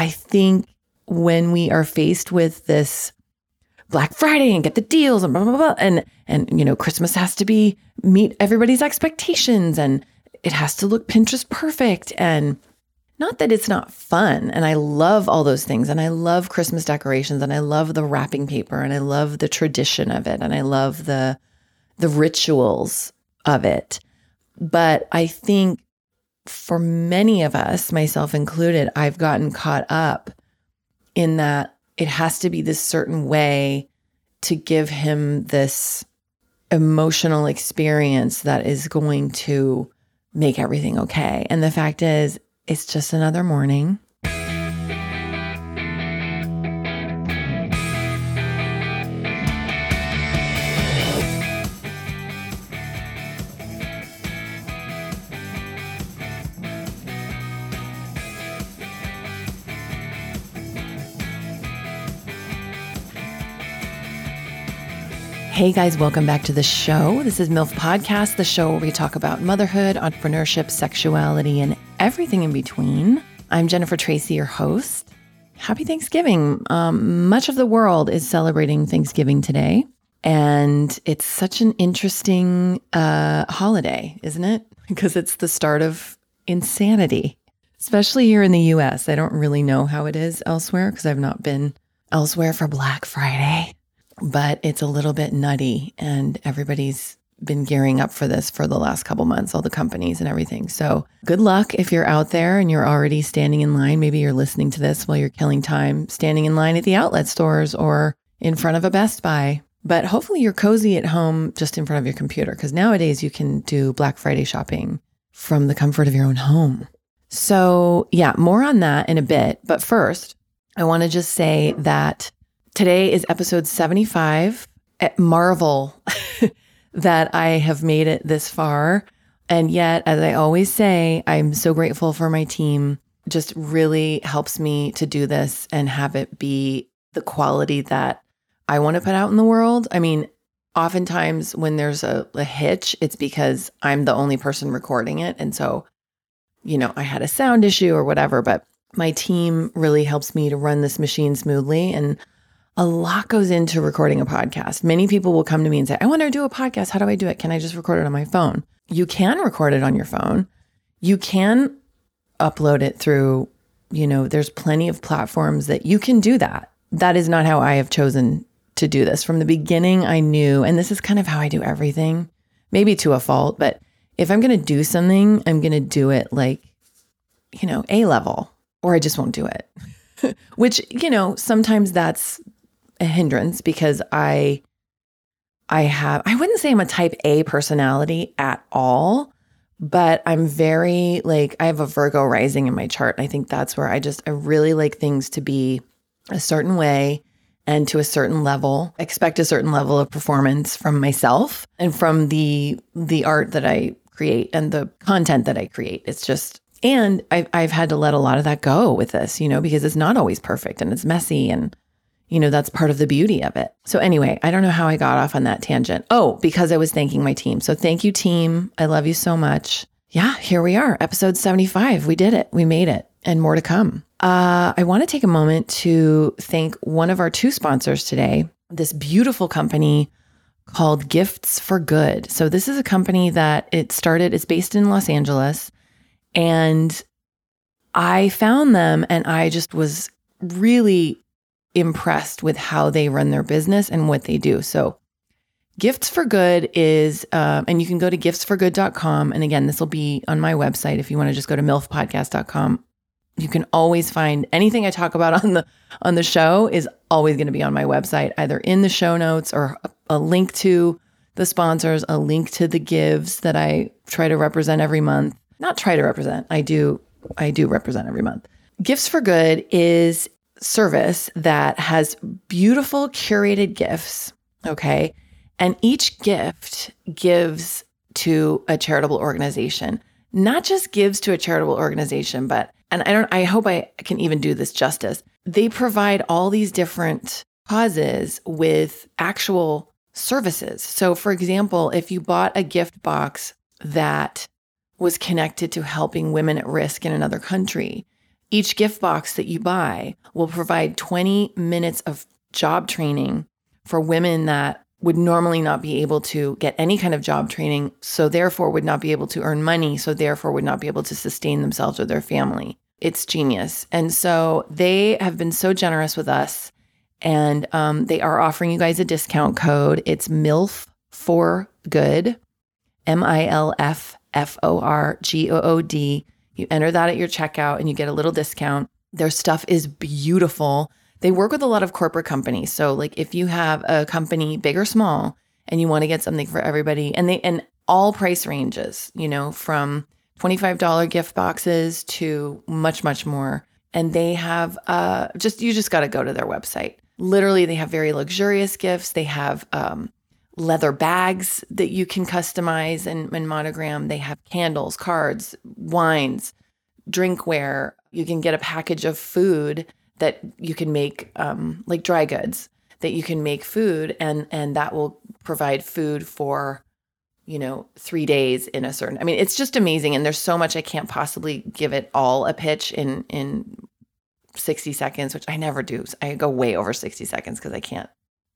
I think when we are faced with this Black Friday and get the deals and blah blah blah and and you know Christmas has to be meet everybody's expectations and it has to look Pinterest perfect and not that it's not fun and I love all those things and I love Christmas decorations and I love the wrapping paper and I love the tradition of it and I love the the rituals of it. But I think for many of us, myself included, I've gotten caught up in that it has to be this certain way to give him this emotional experience that is going to make everything okay. And the fact is, it's just another morning. Hey guys, welcome back to the show. This is MILF Podcast, the show where we talk about motherhood, entrepreneurship, sexuality, and everything in between. I'm Jennifer Tracy, your host. Happy Thanksgiving. Um, much of the world is celebrating Thanksgiving today, and it's such an interesting uh, holiday, isn't it? Because it's the start of insanity, especially here in the US. I don't really know how it is elsewhere because I've not been elsewhere for Black Friday but it's a little bit nutty and everybody's been gearing up for this for the last couple months, all the companies and everything. So, good luck if you're out there and you're already standing in line. Maybe you're listening to this while you're killing time standing in line at the outlet stores or in front of a Best Buy. But hopefully, you're cozy at home just in front of your computer because nowadays you can do Black Friday shopping from the comfort of your own home. So, yeah, more on that in a bit. But first, I want to just say that Today is episode 75. At Marvel that I have made it this far. And yet, as I always say, I'm so grateful for my team. Just really helps me to do this and have it be the quality that I want to put out in the world. I mean, oftentimes when there's a, a hitch, it's because I'm the only person recording it. And so, you know, I had a sound issue or whatever, but my team really helps me to run this machine smoothly. And a lot goes into recording a podcast. Many people will come to me and say, I want to do a podcast. How do I do it? Can I just record it on my phone? You can record it on your phone. You can upload it through, you know, there's plenty of platforms that you can do that. That is not how I have chosen to do this. From the beginning, I knew, and this is kind of how I do everything, maybe to a fault, but if I'm going to do something, I'm going to do it like, you know, A level, or I just won't do it. Which, you know, sometimes that's a hindrance because I I have I wouldn't say I'm a type A personality at all, but I'm very like I have a Virgo rising in my chart. I think that's where I just I really like things to be a certain way and to a certain level. Expect a certain level of performance from myself and from the the art that I create and the content that I create. It's just and I've I've had to let a lot of that go with this, you know, because it's not always perfect and it's messy and you know, that's part of the beauty of it. So, anyway, I don't know how I got off on that tangent. Oh, because I was thanking my team. So, thank you, team. I love you so much. Yeah, here we are, episode 75. We did it. We made it, and more to come. Uh, I want to take a moment to thank one of our two sponsors today, this beautiful company called Gifts for Good. So, this is a company that it started, it's based in Los Angeles. And I found them and I just was really impressed with how they run their business and what they do. So, Gifts for Good is, uh, and you can go to giftsforgood.com. And again, this will be on my website if you want to just go to milfpodcast.com. You can always find anything I talk about on the on the show is always going to be on my website, either in the show notes or a, a link to the sponsors, a link to the gives that I try to represent every month. Not try to represent, I do I do represent every month. Gifts for Good is service that has beautiful curated gifts. Okay. And each gift gives to a charitable organization, not just gives to a charitable organization, but, and I don't, I hope I can even do this justice. They provide all these different causes with actual services. So, for example, if you bought a gift box that was connected to helping women at risk in another country, Each gift box that you buy will provide 20 minutes of job training for women that would normally not be able to get any kind of job training, so therefore would not be able to earn money, so therefore would not be able to sustain themselves or their family. It's genius. And so they have been so generous with us, and um, they are offering you guys a discount code. It's MILF for good, M I L F F O R G O O D. You enter that at your checkout and you get a little discount. Their stuff is beautiful. They work with a lot of corporate companies. So like if you have a company big or small and you want to get something for everybody and they and all price ranges, you know, from $25 gift boxes to much much more. And they have uh just you just got to go to their website. Literally they have very luxurious gifts. They have um leather bags that you can customize and, and monogram. They have candles, cards, wines, drinkware. You can get a package of food that you can make um, like dry goods that you can make food and and that will provide food for you know 3 days in a certain I mean it's just amazing and there's so much I can't possibly give it all a pitch in in 60 seconds which I never do I go way over 60 seconds cuz I can't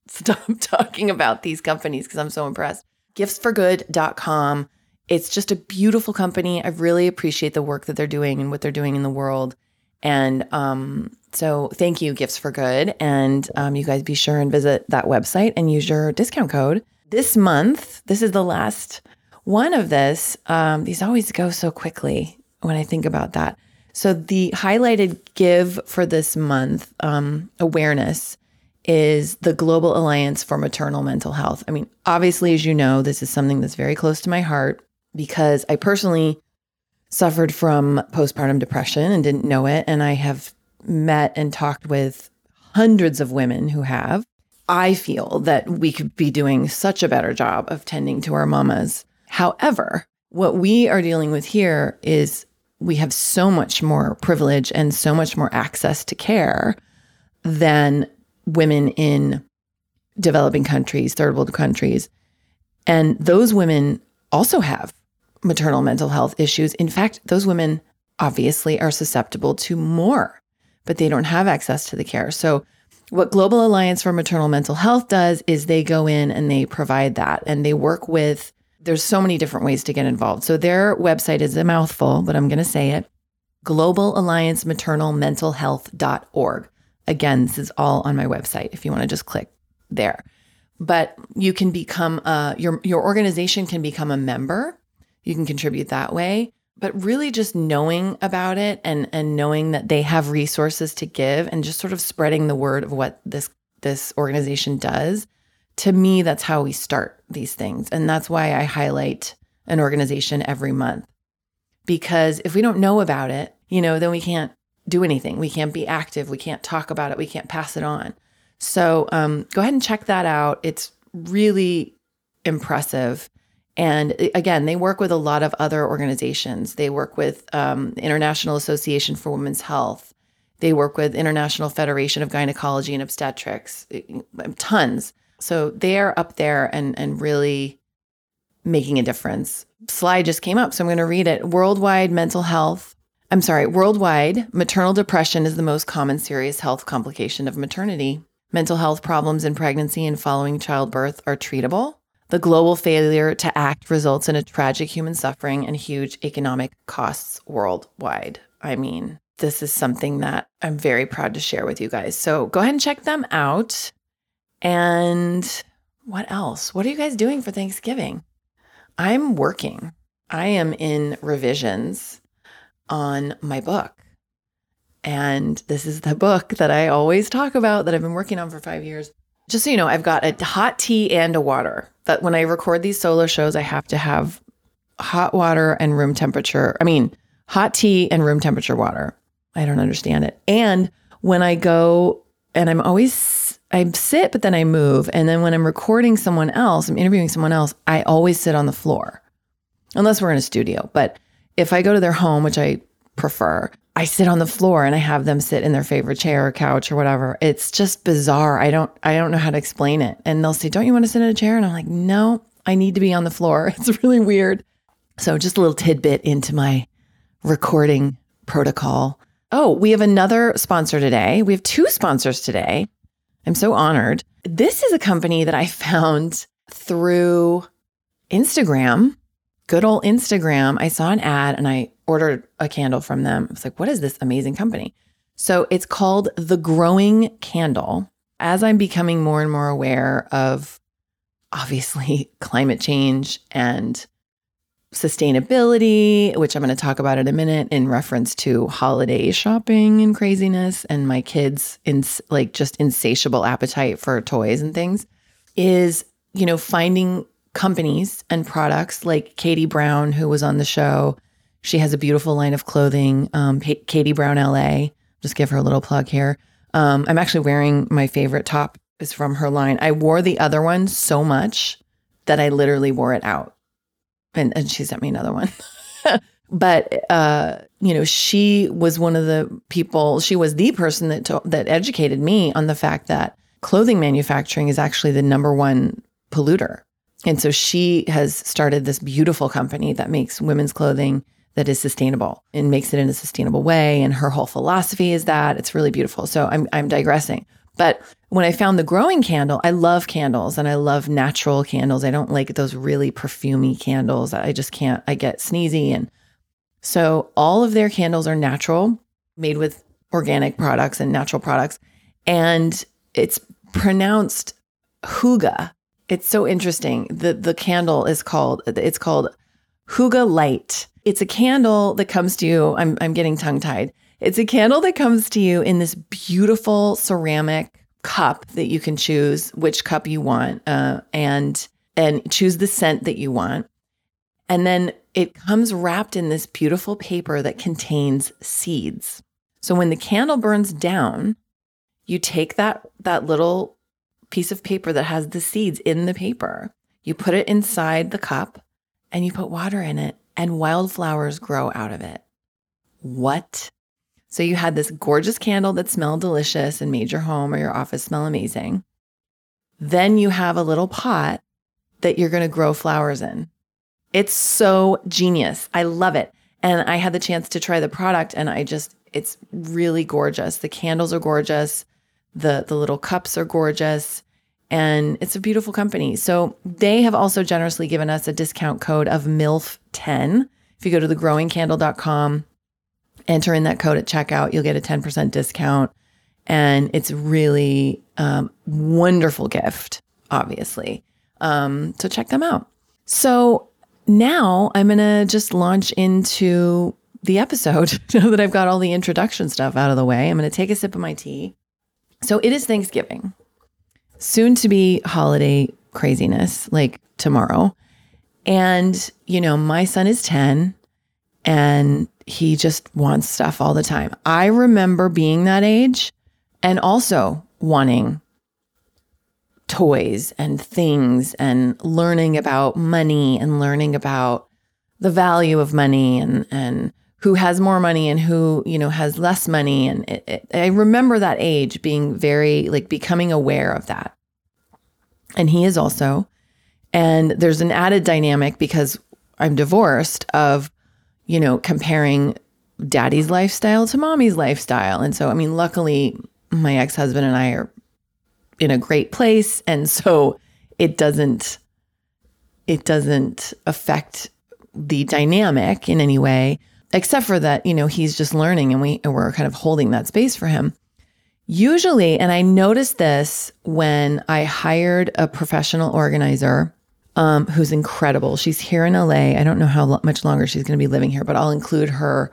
stop talking about these companies cuz I'm so impressed giftsforgood.com it's just a beautiful company I really appreciate the work that they're doing and what they're doing in the world and um so thank you, Gifts for Good. And um, you guys be sure and visit that website and use your discount code. This month, this is the last one of this. Um, these always go so quickly when I think about that. So the highlighted give for this month um, awareness is the Global Alliance for Maternal Mental Health. I mean, obviously, as you know, this is something that's very close to my heart because I personally suffered from postpartum depression and didn't know it. And I have met and talked with hundreds of women who have. I feel that we could be doing such a better job of tending to our mamas. However, what we are dealing with here is we have so much more privilege and so much more access to care than women in developing countries, third world countries. And those women also have maternal mental health issues. In fact, those women obviously are susceptible to more but they don't have access to the care. So, what Global Alliance for Maternal Mental Health does is they go in and they provide that and they work with, there's so many different ways to get involved. So, their website is a mouthful, but I'm going to say it Global Again, this is all on my website if you want to just click there. But you can become a, your your organization can become a member. You can contribute that way but really just knowing about it and and knowing that they have resources to give and just sort of spreading the word of what this this organization does to me that's how we start these things and that's why I highlight an organization every month because if we don't know about it you know then we can't do anything we can't be active we can't talk about it we can't pass it on so um, go ahead and check that out it's really impressive and again, they work with a lot of other organizations. They work with um, International Association for Women's Health. They work with International Federation of Gynecology and Obstetrics, tons. So they are up there and and really making a difference. Slide just came up, so I'm going to read it. Worldwide mental health. I'm sorry, worldwide maternal depression is the most common serious health complication of maternity. Mental health problems in pregnancy and following childbirth are treatable. The global failure to act results in a tragic human suffering and huge economic costs worldwide. I mean, this is something that I'm very proud to share with you guys. So go ahead and check them out. And what else? What are you guys doing for Thanksgiving? I'm working. I am in revisions on my book. And this is the book that I always talk about that I've been working on for five years. Just so you know, I've got a hot tea and a water. That when I record these solo shows, I have to have hot water and room temperature. I mean, hot tea and room temperature water. I don't understand it. And when I go and I'm always I sit, but then I move. And then when I'm recording someone else, I'm interviewing someone else, I always sit on the floor. Unless we're in a studio. But if I go to their home, which I prefer, I sit on the floor and I have them sit in their favorite chair or couch or whatever. It's just bizarre. I don't I don't know how to explain it. And they'll say, "Don't you want to sit in a chair?" And I'm like, "No, I need to be on the floor." It's really weird. So just a little tidbit into my recording protocol. Oh, we have another sponsor today. We have two sponsors today. I'm so honored. This is a company that I found through Instagram, good old Instagram. I saw an ad and I ordered a candle from them. I was like, what is this amazing company? So it's called The Growing Candle. As I'm becoming more and more aware of obviously climate change and sustainability, which I'm going to talk about in a minute in reference to holiday shopping and craziness and my kids in like just insatiable appetite for toys and things is, you know, finding companies and products like Katie Brown who was on the show. She has a beautiful line of clothing, um, Katie Brown LA. Just give her a little plug here. Um, I'm actually wearing my favorite top is from her line. I wore the other one so much that I literally wore it out and, and she sent me another one. but uh, you know, she was one of the people. She was the person that to, that educated me on the fact that clothing manufacturing is actually the number one polluter. And so she has started this beautiful company that makes women's clothing that is sustainable and makes it in a sustainable way. And her whole philosophy is that it's really beautiful. So I'm I'm digressing. But when I found the growing candle, I love candles and I love natural candles. I don't like those really perfumy candles. I just can't, I get sneezy. And so all of their candles are natural, made with organic products and natural products. And it's pronounced Hygge. It's so interesting. The the candle is called it's called Hygge Light. It's a candle that comes to you. I'm I'm getting tongue tied. It's a candle that comes to you in this beautiful ceramic cup that you can choose which cup you want uh, and and choose the scent that you want. And then it comes wrapped in this beautiful paper that contains seeds. So when the candle burns down, you take that that little piece of paper that has the seeds in the paper, you put it inside the cup and you put water in it and wildflowers grow out of it. What so you had this gorgeous candle that smelled delicious and made your home or your office smell amazing. Then you have a little pot that you're going to grow flowers in. It's so genius. I love it. And I had the chance to try the product and I just it's really gorgeous. The candles are gorgeous. The the little cups are gorgeous and it's a beautiful company. So they have also generously given us a discount code of MILF10. If you go to thegrowingcandle.com enter in that code at checkout. You'll get a 10% discount. And it's really um, wonderful gift, obviously. Um, so check them out. So now I'm going to just launch into the episode now that I've got all the introduction stuff out of the way. I'm going to take a sip of my tea. So it is Thanksgiving, soon to be holiday craziness, like tomorrow. And, you know, my son is 10 and he just wants stuff all the time. I remember being that age and also wanting toys and things and learning about money and learning about the value of money and and who has more money and who you know has less money and it, it, I remember that age being very like becoming aware of that. And he is also and there's an added dynamic because I'm divorced of you know, comparing daddy's lifestyle to mommy's lifestyle. And so, I mean, luckily, my ex husband and I are in a great place. And so it doesn't, it doesn't affect the dynamic in any way, except for that, you know, he's just learning and we, and we're kind of holding that space for him. Usually, and I noticed this when I hired a professional organizer um, who's incredible. She's here in LA. I don't know how lo- much longer she's going to be living here, but I'll include her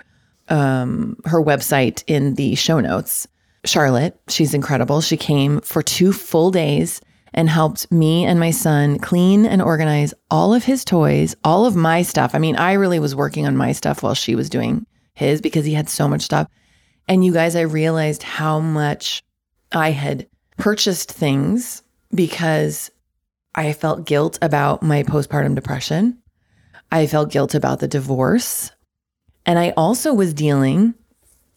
um, her website in the show notes. Charlotte, she's incredible. She came for two full days and helped me and my son clean and organize all of his toys, all of my stuff. I mean, I really was working on my stuff while she was doing his because he had so much stuff. And you guys, I realized how much I had purchased things because I felt guilt about my postpartum depression. I felt guilt about the divorce. And I also was dealing,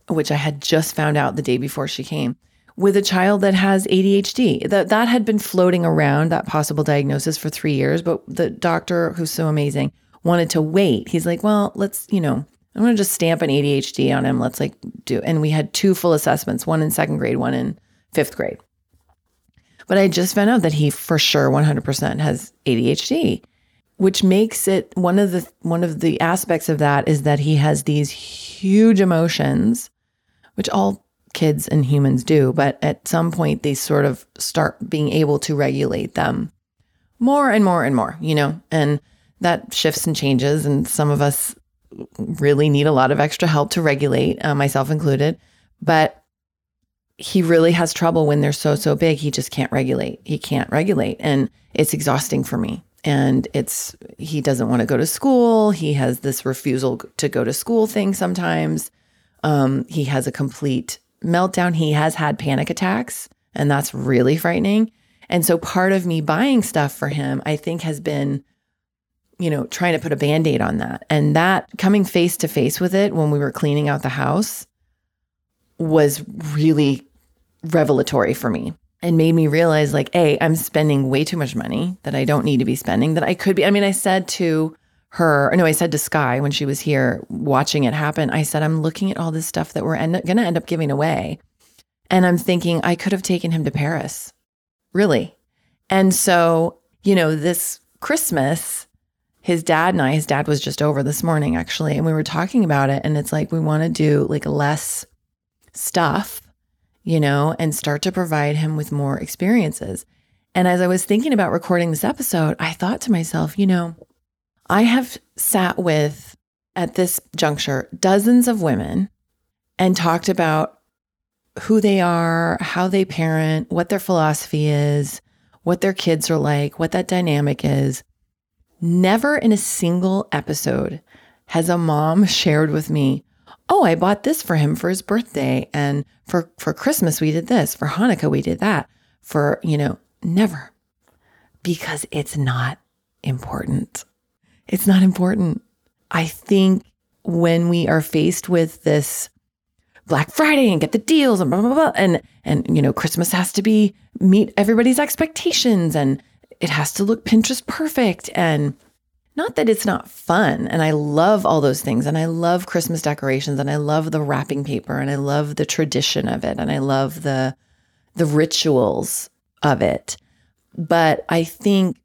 which I had just found out the day before she came, with a child that has ADHD. That that had been floating around that possible diagnosis for 3 years, but the doctor who's so amazing wanted to wait. He's like, "Well, let's, you know, I'm going to just stamp an ADHD on him. Let's like do. And we had two full assessments, one in second grade, one in fifth grade. But I just found out that he for sure 100% has ADHD, which makes it one of the one of the aspects of that is that he has these huge emotions, which all kids and humans do, but at some point they sort of start being able to regulate them more and more and more, you know, and that shifts and changes. And some of us really need a lot of extra help to regulate, uh, myself included. But he really has trouble when they're so, so big. He just can't regulate. He can't regulate. And it's exhausting for me. And it's, he doesn't want to go to school. He has this refusal to go to school thing sometimes. Um, he has a complete meltdown. He has had panic attacks, and that's really frightening. And so part of me buying stuff for him, I think, has been you know, trying to put a band aid on that. And that coming face to face with it when we were cleaning out the house was really revelatory for me and made me realize like, hey, I'm spending way too much money that I don't need to be spending, that I could be. I mean, I said to her, no, I said to Sky when she was here watching it happen, I said, I'm looking at all this stuff that we're going to end up giving away. And I'm thinking, I could have taken him to Paris, really. And so, you know, this Christmas, his dad and I, his dad was just over this morning actually, and we were talking about it. And it's like we want to do like less stuff, you know, and start to provide him with more experiences. And as I was thinking about recording this episode, I thought to myself, you know, I have sat with at this juncture dozens of women and talked about who they are, how they parent, what their philosophy is, what their kids are like, what that dynamic is. Never in a single episode has a mom shared with me, "Oh, I bought this for him for his birthday and for for Christmas we did this, for Hanukkah we did that." For, you know, never. Because it's not important. It's not important. I think when we are faced with this Black Friday and get the deals and blah blah blah and and you know Christmas has to be meet everybody's expectations and it has to look Pinterest perfect. And not that it's not fun. And I love all those things. And I love Christmas decorations and I love the wrapping paper and I love the tradition of it and I love the the rituals of it. But I think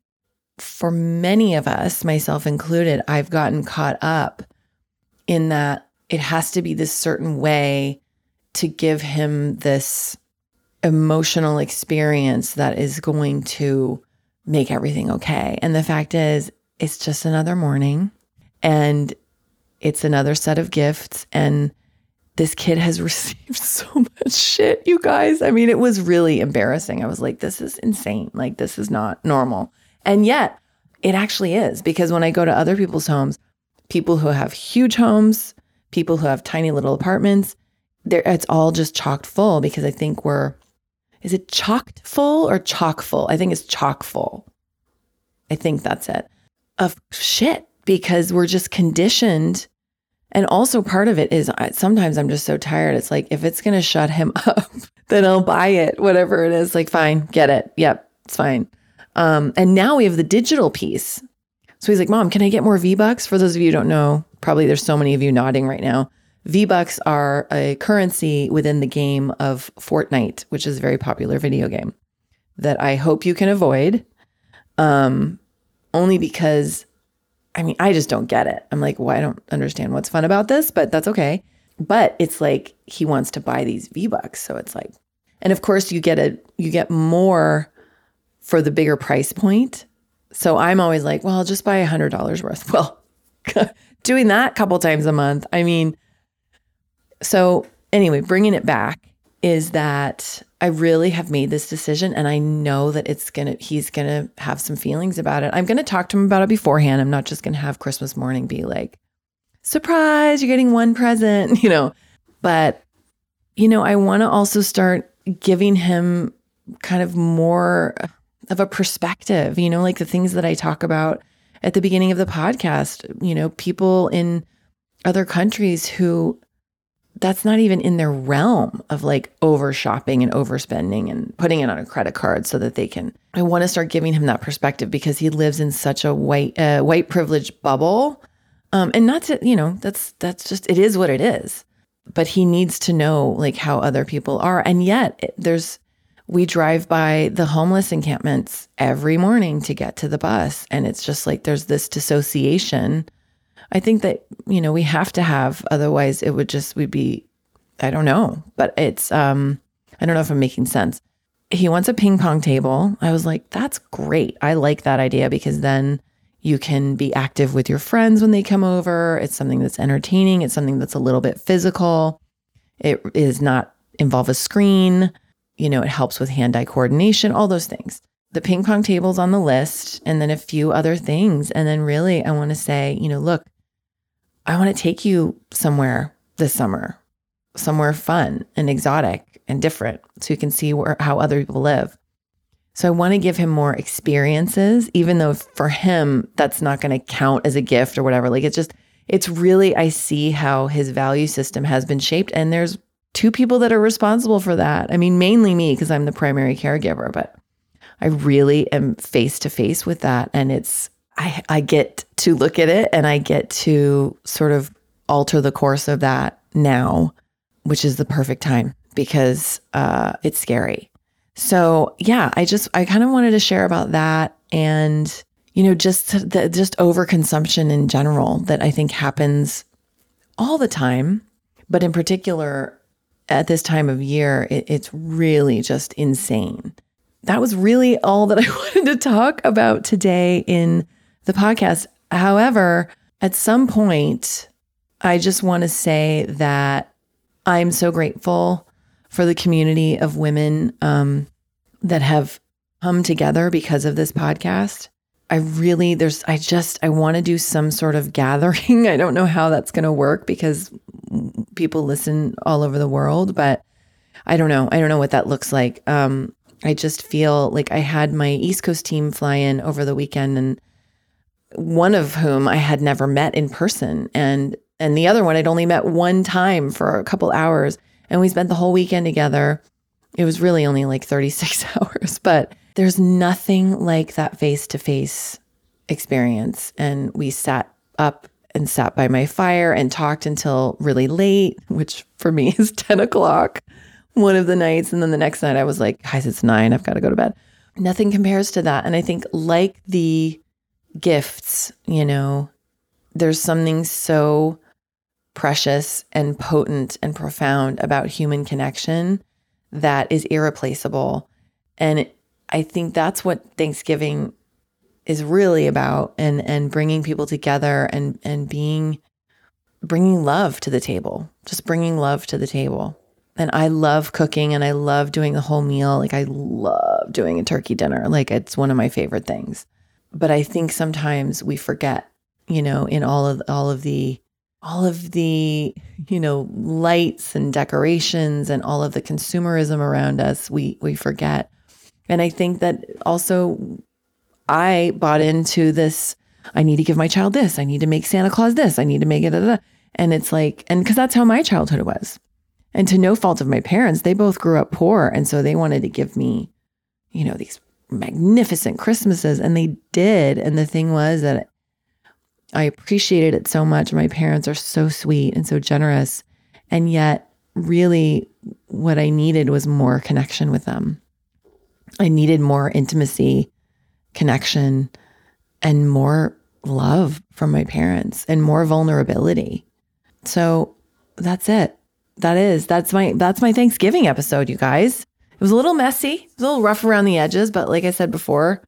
for many of us, myself included, I've gotten caught up in that it has to be this certain way to give him this emotional experience that is going to make everything okay. And the fact is, it's just another morning and it's another set of gifts. And this kid has received so much shit, you guys. I mean, it was really embarrassing. I was like, this is insane. Like, this is not normal. And yet, it actually is because when I go to other people's homes, people who have huge homes, people who have tiny little apartments, it's all just chocked full because I think we're is it chocked full or chock full? I think it's chock full. I think that's it. Of shit because we're just conditioned. And also part of it is sometimes I'm just so tired. It's like if it's going to shut him up, then I'll buy it, whatever it is. Like fine, get it. Yep, it's fine. Um, and now we have the digital piece. So he's like, "Mom, can I get more V bucks?" For those of you who don't know, probably there's so many of you nodding right now. V Bucks are a currency within the game of Fortnite, which is a very popular video game that I hope you can avoid. Um, only because, I mean, I just don't get it. I'm like, well, I don't understand what's fun about this, but that's okay. But it's like he wants to buy these V Bucks, so it's like, and of course you get a you get more for the bigger price point. So I'm always like, well, just buy a hundred dollars worth. Well, doing that a couple times a month. I mean, so, anyway, bringing it back is that I really have made this decision and I know that it's going to, he's going to have some feelings about it. I'm going to talk to him about it beforehand. I'm not just going to have Christmas morning be like, surprise, you're getting one present, you know. But, you know, I want to also start giving him kind of more of a perspective, you know, like the things that I talk about at the beginning of the podcast, you know, people in other countries who that's not even in their realm of like over shopping and overspending and putting it on a credit card so that they can i want to start giving him that perspective because he lives in such a white uh, white privilege bubble Um, and not to, you know, that's that's just it is what it is. But he needs to know like how other people are. And yet there's we drive by the homeless encampments every morning to get to the bus. And it's just like there's this dissociation. I think that, you know, we have to have, otherwise it would just we'd be, I don't know. But it's um I don't know if I'm making sense. He wants a ping pong table. I was like, that's great. I like that idea because then you can be active with your friends when they come over. It's something that's entertaining. It's something that's a little bit physical. It is not involve a screen. You know, it helps with hand eye coordination, all those things. The ping pong table's on the list, and then a few other things. And then, really, I want to say, you know, look, I want to take you somewhere this summer, somewhere fun and exotic and different so you can see where, how other people live. So I want to give him more experiences, even though for him, that's not going to count as a gift or whatever. Like it's just, it's really, I see how his value system has been shaped. And there's two people that are responsible for that. I mean, mainly me, because I'm the primary caregiver, but I really am face to face with that. And it's, I, I get to look at it and I get to sort of alter the course of that now, which is the perfect time because uh, it's scary. So yeah, I just I kind of wanted to share about that and you know just the just overconsumption in general that I think happens all the time, but in particular at this time of year, it, it's really just insane. That was really all that I wanted to talk about today in the podcast. However, at some point, I just want to say that I'm so grateful for the community of women um, that have come together because of this podcast. I really, there's, I just, I want to do some sort of gathering. I don't know how that's going to work because people listen all over the world, but I don't know. I don't know what that looks like. Um, I just feel like I had my East Coast team fly in over the weekend and one of whom I had never met in person and and the other one I'd only met one time for a couple hours and we spent the whole weekend together. It was really only like 36 hours, but there's nothing like that face to face experience. And we sat up and sat by my fire and talked until really late, which for me is 10 o'clock one of the nights. And then the next night I was like, guys, it's nine. I've got to go to bed. Nothing compares to that. And I think, like the gifts, you know, there's something so precious and potent and profound about human connection that is irreplaceable. And I think that's what Thanksgiving is really about and and bringing people together and and being bringing love to the table. Just bringing love to the table. And I love cooking and I love doing the whole meal. Like I love doing a turkey dinner. Like it's one of my favorite things. But I think sometimes we forget, you know, in all of all of the all of the, you know, lights and decorations and all of the consumerism around us, we we forget. And I think that also I bought into this I need to give my child this, I need to make Santa Claus this, I need to make it and it's like and cuz that's how my childhood was. And to no fault of my parents, they both grew up poor and so they wanted to give me, you know, these magnificent Christmases and they did and the thing was that I appreciated it so much. My parents are so sweet and so generous. And yet, really, what I needed was more connection with them. I needed more intimacy, connection, and more love from my parents and more vulnerability. So that's it. That is, that's my, that's my Thanksgiving episode, you guys. It was a little messy, it was a little rough around the edges, but like I said before,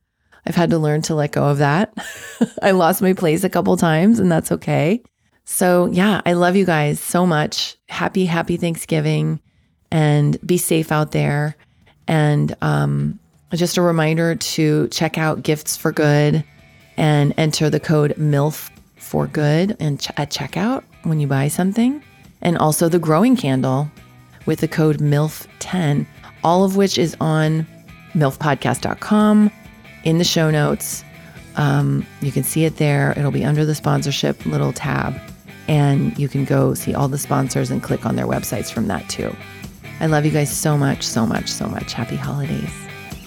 I've had to learn to let go of that. I lost my place a couple times, and that's okay. So, yeah, I love you guys so much. Happy, happy Thanksgiving and be safe out there. And um, just a reminder to check out Gifts for Good and enter the code MILF for good and ch- at checkout when you buy something. And also the growing candle with the code MILF10, all of which is on milfpodcast.com in the show notes. Um, you can see it there. It'll be under the sponsorship little tab. And you can go see all the sponsors and click on their websites from that too. I love you guys so much, so much, so much. Happy holidays.